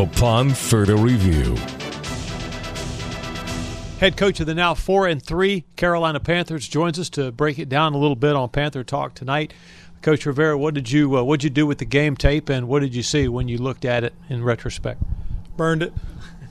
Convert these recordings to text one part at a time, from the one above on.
upon further review. Head coach of the now four and three Carolina Panthers joins us to break it down a little bit on Panther Talk tonight. Coach Rivera, what did you uh, what did you do with the game tape, and what did you see when you looked at it in retrospect? Burned it.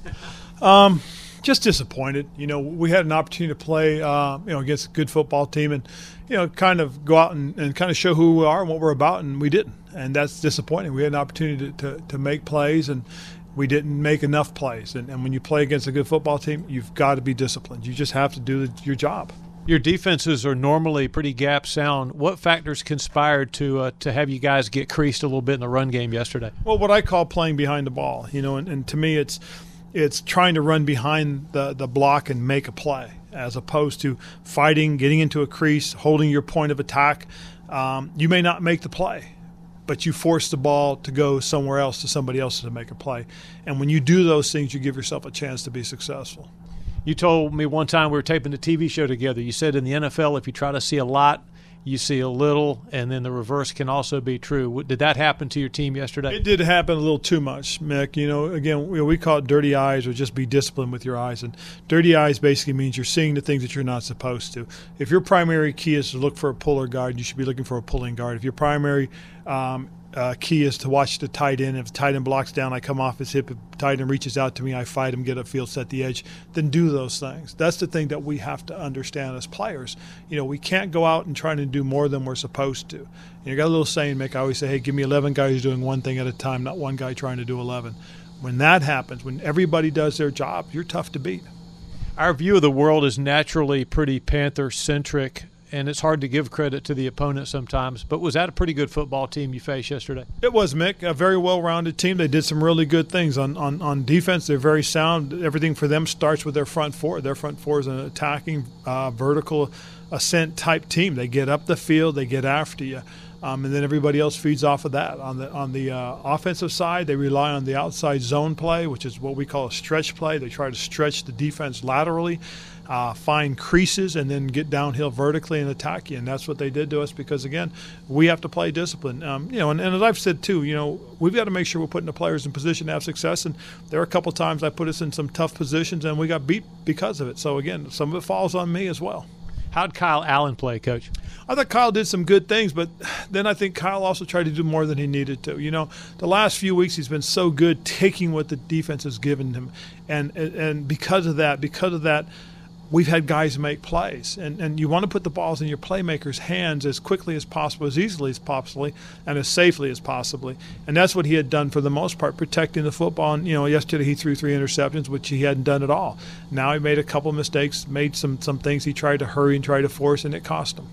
um, just disappointed. You know, we had an opportunity to play, uh, you know, against a good football team, and you know, kind of go out and, and kind of show who we are and what we're about, and we didn't, and that's disappointing. We had an opportunity to, to, to make plays, and we didn't make enough plays. And, and when you play against a good football team, you've got to be disciplined. You just have to do your job. Your defenses are normally pretty gap sound. What factors conspired to uh, to have you guys get creased a little bit in the run game yesterday? Well, what I call playing behind the ball, you know, and, and to me, it's it's trying to run behind the, the block and make a play, as opposed to fighting, getting into a crease, holding your point of attack. Um, you may not make the play, but you force the ball to go somewhere else to somebody else to make a play. And when you do those things, you give yourself a chance to be successful. You told me one time we were taping the TV show together. You said in the NFL, if you try to see a lot, you see a little, and then the reverse can also be true. Did that happen to your team yesterday? It did happen a little too much, Mick. You know, again, we call it dirty eyes or just be disciplined with your eyes. And dirty eyes basically means you're seeing the things that you're not supposed to. If your primary key is to look for a puller guard, you should be looking for a pulling guard. If your primary um, uh, key is to watch the tight end. If the tight end blocks down, I come off his hip. If tight end reaches out to me, I fight him, get upfield, set the edge. Then do those things. That's the thing that we have to understand as players. You know, we can't go out and try to do more than we're supposed to. And you got a little saying, Mick. I always say, hey, give me 11 guys doing one thing at a time, not one guy trying to do 11. When that happens, when everybody does their job, you're tough to beat. Our view of the world is naturally pretty Panther centric and it's hard to give credit to the opponent sometimes. But was that a pretty good football team you faced yesterday? It was, Mick. A very well-rounded team. They did some really good things on, on, on defense. They're very sound. Everything for them starts with their front four. Their front four is an attacking, uh, vertical ascent type team. They get up the field. They get after you. Um, and then everybody else feeds off of that. On the on the uh, offensive side, they rely on the outside zone play, which is what we call a stretch play. They try to stretch the defense laterally uh, find creases and then get downhill vertically and attack you. And that's what they did to us because, again, we have to play discipline. Um, you know, and, and, as I've said too, you know, we've got to make sure we're putting the players in position to have success. And there are a couple times I put us in some tough positions and we got beat because of it. So again, some of it falls on me as well. How'd Kyle Allen play, Coach? I thought Kyle did some good things, but then I think Kyle also tried to do more than he needed to. You know, the last few weeks he's been so good taking what the defense has given him, and and, and because of that, because of that we've had guys make plays. And, and you want to put the balls in your playmakers' hands as quickly as possible, as easily as possibly, and as safely as possibly. And that's what he had done for the most part, protecting the football. And, you know, yesterday he threw three interceptions, which he hadn't done at all. Now he made a couple mistakes, made some, some things he tried to hurry and try to force, and it cost him.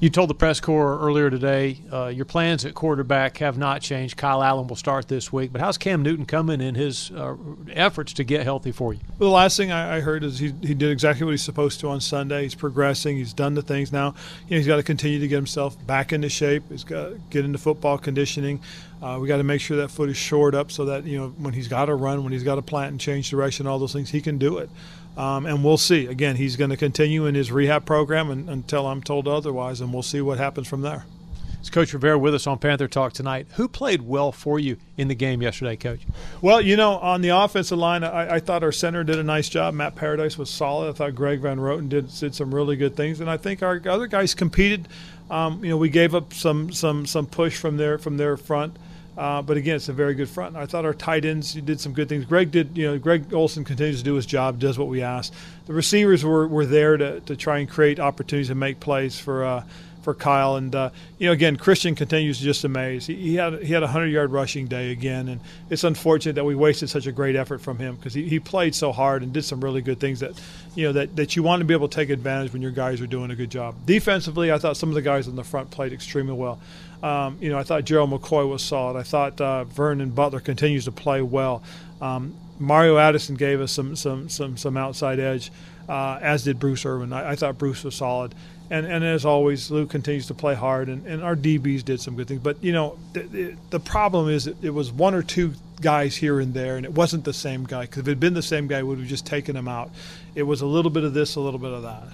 You told the press corps earlier today uh, your plans at quarterback have not changed. Kyle Allen will start this week, but how's Cam Newton coming in his uh, efforts to get healthy for you? Well, the last thing I, I heard is he, he did exactly what he's supposed to on Sunday. He's progressing. He's done the things now. You know, he's got to continue to get himself back into shape. He's got to get into football conditioning. Uh, we got to make sure that foot is shored up so that you know when he's got to run, when he's got to plant and change direction, all those things, he can do it. Um, and we'll see. Again, he's going to continue in his rehab program and, until I'm told otherwise, and we'll see what happens from there. It's Coach Rivera with us on Panther Talk tonight. Who played well for you in the game yesterday, Coach? Well, you know, on the offensive line, I, I thought our center did a nice job. Matt Paradis was solid. I thought Greg Van Roten did did some really good things, and I think our other guys competed. Um, you know, we gave up some some some push from their from their front. Uh, but again, it's a very good front. I thought our tight ends did some good things. Greg did, you know, Greg Olsen continues to do his job, does what we ask. The receivers were, were there to, to try and create opportunities and make plays for uh, for Kyle. And uh, you know, again, Christian continues to just amaze. He, he had he had a hundred yard rushing day again, and it's unfortunate that we wasted such a great effort from him because he, he played so hard and did some really good things that you know that, that you want to be able to take advantage when your guys are doing a good job. Defensively, I thought some of the guys on the front played extremely well. Um, you know, I thought Gerald McCoy was solid. I thought uh, Vernon Butler continues to play well. Um, Mario Addison gave us some some some some outside edge, uh, as did Bruce Irvin. I, I, thought Bruce was solid, and and as always, Lou continues to play hard, and, and our DBs did some good things. But you know, the, the problem is it, was one or two guys here and there, and it wasn't the same guy. Because if it had been the same guy, we would have just taken him out. It was a little bit of this, a little bit of that.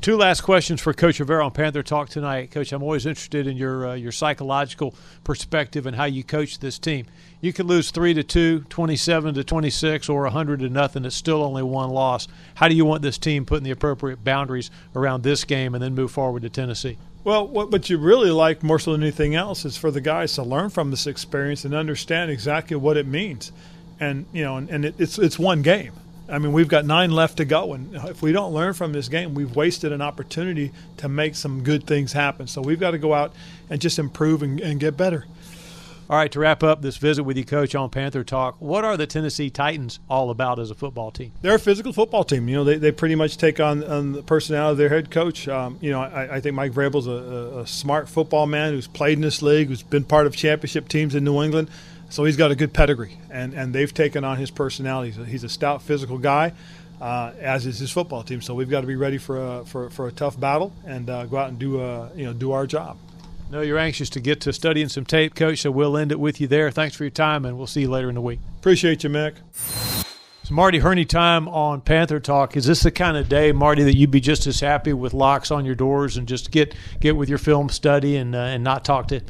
Two last questions for Coach Rivera on Panther Talk tonight. Coach, I'm always interested in your uh, your psychological perspective and how you coach this team. You can lose three to two, 27 to 26, or 100 to nothing. It's still only one loss. How do you want this team putting the appropriate boundaries around this game and then move forward to Tennessee? Well, what, what you really like more so than anything else is for the guys to learn from this experience and understand exactly what it means. And you know, and, and it, it's it's one game. I mean, we've got nine left to go, and if we don't learn from this game, we've wasted an opportunity to make some good things happen. So we've got to go out and just improve and, and get better. All right, to wrap up this visit with you, Coach, on Panther Talk, what are the Tennessee Titans all about as a football team? They're a physical football team. You know, they, they pretty much take on, on the personality of their head coach. Um, you know, I, I, think Mike Vrabel's a, a smart football man who's played in this league, who's been part of championship teams in New England. So he's got a good pedigree, and, and they've taken on his personality. He's a, stout, physical guy, uh, as is his football team. So we've got to be ready for a, for, for a tough battle and uh, go out and do a, you know do our job. No, you're anxious to get to studying some tape, Coach. So we'll end it with you there. Thanks for your time, and we'll see you later in the week. Appreciate you, Mick. It's Marty Hurney time on Panther Talk. Is this the kind of day, Marty, that you'd be just as happy with locks on your doors and just get get with your film study and uh, and not talk to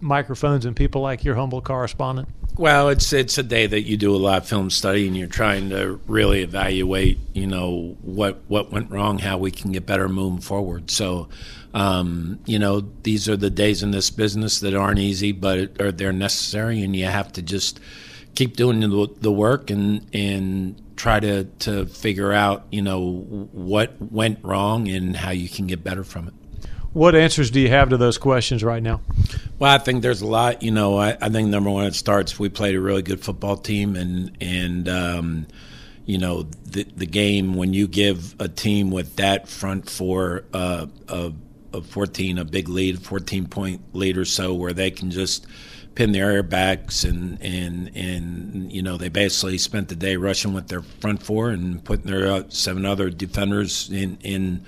microphones and people like your humble correspondent? Well, it's it's a day that you do a lot of film study and you're trying to really evaluate, you know, what what went wrong, how we can get better moving forward. So, um, you know, these are the days in this business that aren't easy, but are they're necessary, and you have to just keep doing the, the work and and try to to figure out, you know, what went wrong and how you can get better from it. What answers do you have to those questions right now? Well, I think there's a lot. You know, I, I think number one, it starts. We played a really good football team, and and um, you know the the game when you give a team with that front four uh, a, a 14 a big lead, 14 point lead or so, where they can just pin their airbacks and and and you know they basically spent the day rushing with their front four and putting their uh, seven other defenders in in.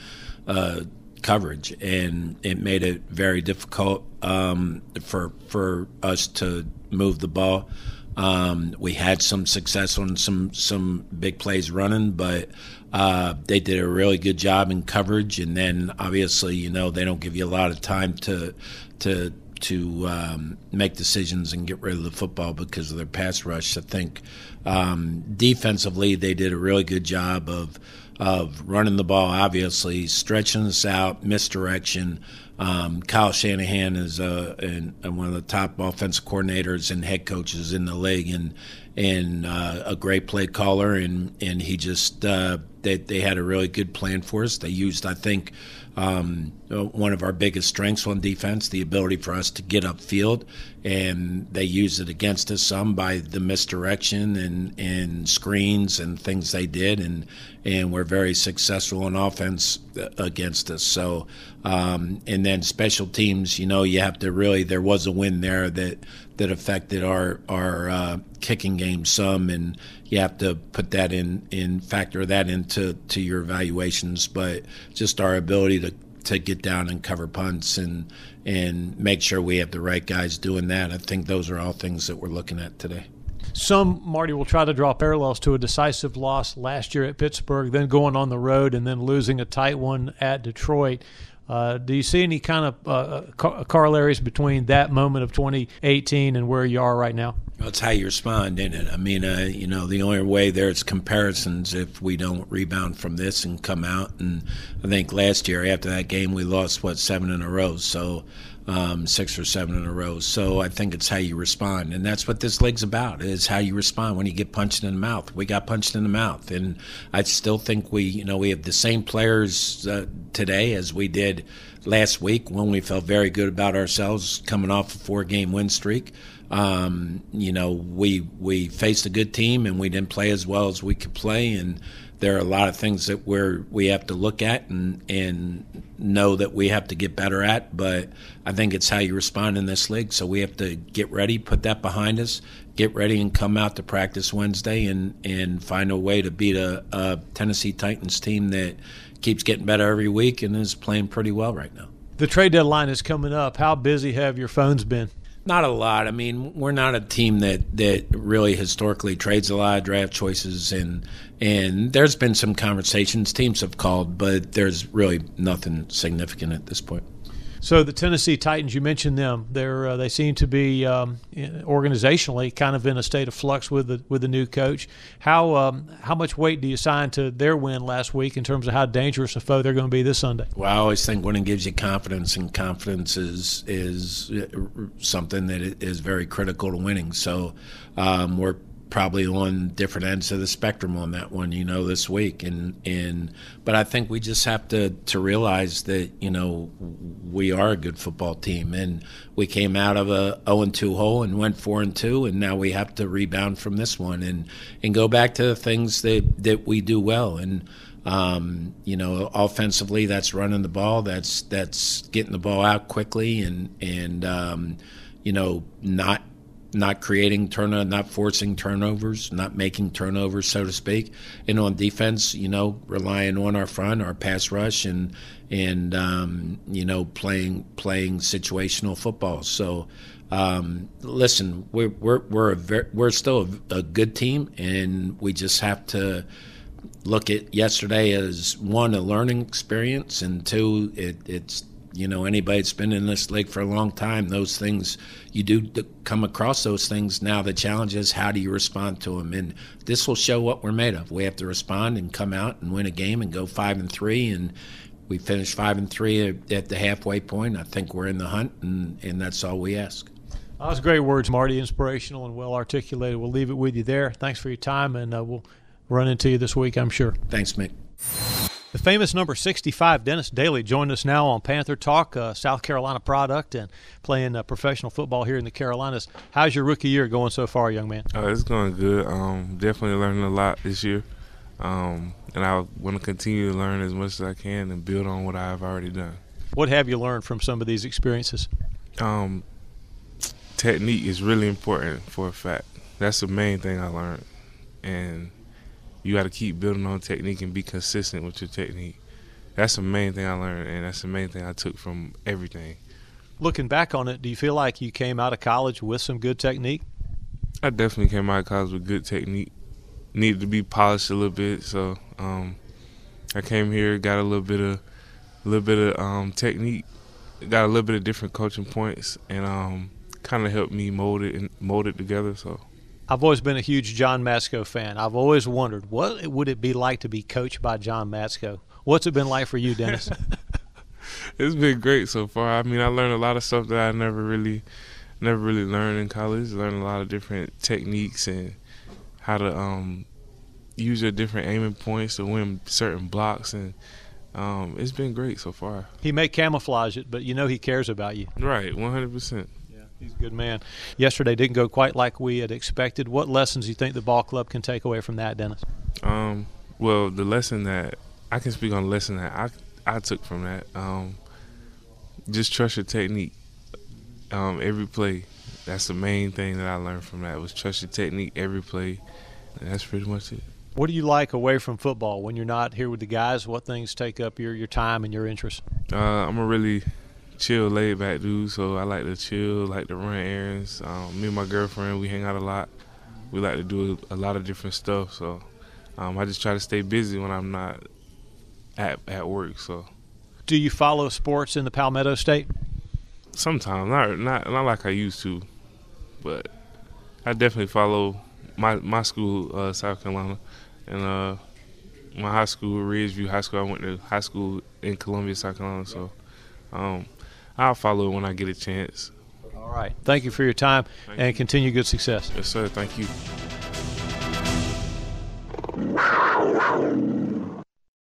Uh, coverage, and it made it very difficult um, for for us to move the ball. Um, we had some success on some some big plays running, but uh, they did a really good job in coverage. And then obviously, you know, they don't give you a lot of time to to to um, make decisions and get rid of the football because of their pass rush. I think um, defensively, they did a really good job of of running the ball, obviously, stretching us out, misdirection. Um, Kyle Shanahan is uh, an, one of the top offensive coordinators and head coaches in the league, and and uh, a great play caller, and and he just uh, they they had a really good plan for us. They used, I think, um, one of our biggest strengths on defense, the ability for us to get upfield, and they used it against us some by the misdirection and, and screens and things they did, and and we're very successful on offense against us. So, um, and then special teams, you know, you have to really there was a win there that that affected our our uh, kicking game some, and you have to put that in in factor that into to your evaluations. But just our ability to to get down and cover punts and and make sure we have the right guys doing that. I think those are all things that we're looking at today. Some, Marty, will try to draw parallels to a decisive loss last year at Pittsburgh, then going on the road and then losing a tight one at Detroit. Uh, do you see any kind of uh, uh corollaries between that moment of 2018 and where you are right now? Well, it's how you respond, isn't it? I mean, uh, you know, the only way there's comparisons if we don't rebound from this and come out. And I think last year after that game, we lost what seven in a row. So um, six or seven in a row. So I think it's how you respond, and that's what this league's about: is how you respond when you get punched in the mouth. We got punched in the mouth, and I still think we, you know, we have the same players uh, today as we did last week when we felt very good about ourselves coming off a four-game win streak. Um, you know, we we faced a good team and we didn't play as well as we could play, and there are a lot of things that we're we have to look at and and know that we have to get better at. But I think it's how you respond in this league. So we have to get ready, put that behind us, get ready, and come out to practice Wednesday and and find a way to beat a, a Tennessee Titans team that keeps getting better every week and is playing pretty well right now. The trade deadline is coming up. How busy have your phones been? Not a lot. I mean, we're not a team that, that really historically trades a lot of draft choices, and and there's been some conversations teams have called, but there's really nothing significant at this point. So the Tennessee Titans, you mentioned them. They're uh, they seem to be um, organizationally kind of in a state of flux with the with the new coach. How um, how much weight do you assign to their win last week in terms of how dangerous a foe they're going to be this Sunday? Well, I always think winning gives you confidence, and confidence is is uh, something that is very critical to winning. So um, we're probably on different ends of the spectrum on that one, you know, this week. And and but I think we just have to to realize that you know we are a good football team, and we came out of a 0 and 2 hole and went 4 and 2, and now we have to rebound from this one and and go back to the things that that we do well and. Um, you know, offensively, that's running the ball. That's that's getting the ball out quickly, and and um, you know, not not creating turnover, not forcing turnovers, not making turnovers, so to speak. And on defense, you know, relying on our front, our pass rush, and and um, you know, playing playing situational football. So. Um, listen, we're we're we're, very, we're still a, a good team, and we just have to look at yesterday as one a learning experience, and two, it, it's you know anybody that's been in this league for a long time those things you do come across those things. Now the challenge is how do you respond to them and this will show what we're made of. We have to respond and come out and win a game and go five and three and we finished five and three at the halfway point. I think we're in the hunt and, and that's all we ask. That was great words marty inspirational and well articulated. We'll leave it with you there. Thanks for your time and uh, we'll run into you this week i'm sure. Thanks mick the famous number 65, Dennis Daley, joined us now on Panther Talk, uh, South Carolina product, and playing uh, professional football here in the Carolinas. How's your rookie year going so far, young man? Uh, it's going good. Um, definitely learning a lot this year. Um, and I want to continue to learn as much as I can and build on what I've already done. What have you learned from some of these experiences? Um, technique is really important for a fact. That's the main thing I learned. And – you got to keep building on technique and be consistent with your technique. That's the main thing I learned, and that's the main thing I took from everything. Looking back on it, do you feel like you came out of college with some good technique? I definitely came out of college with good technique. Needed to be polished a little bit, so um, I came here, got a little bit of, a little bit of um, technique, got a little bit of different coaching points, and um, kind of helped me mold it and mold it together. So I've always been a huge John Matsko fan. I've always wondered what would it be like to be coached by John Matsko. What's it been like for you, Dennis? it's been great so far. I mean, I learned a lot of stuff that I never really, never really learned in college. Learned a lot of different techniques and how to um, use your different aiming points to win certain blocks, and um, it's been great so far. He may camouflage it, but you know he cares about you. Right, one hundred percent. He's a good man. Yesterday didn't go quite like we had expected. What lessons do you think the ball club can take away from that, Dennis? Um, well, the lesson that I can speak on the lesson that I I took from that. Um, just trust your technique. Um, every play. That's the main thing that I learned from that was trust your technique every play. And that's pretty much it. What do you like away from football when you're not here with the guys? What things take up your, your time and your interest? Uh, I'm a really chill, laid back dude. So I like to chill, like to run errands. Um, me and my girlfriend, we hang out a lot. We like to do a, lot of different stuff. So um, I just try to stay busy when I'm not at at work. So. Do you follow sports in the Palmetto State? Sometimes, not not not like I used to, but I definitely follow my my school, uh, South Carolina, and uh, my high school, Ridgeview High School. I went to high school in Columbia, South Carolina. So um, I'll follow it when I get a chance. All right. Thank you for your time Thank and you. continue good success. Yes, sir. Thank you.